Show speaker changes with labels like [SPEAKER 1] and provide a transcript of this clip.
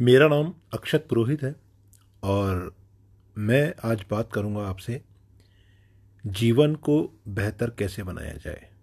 [SPEAKER 1] मेरा नाम अक्षत पुरोहित है और मैं आज बात करूँगा आपसे जीवन को बेहतर कैसे बनाया जाए।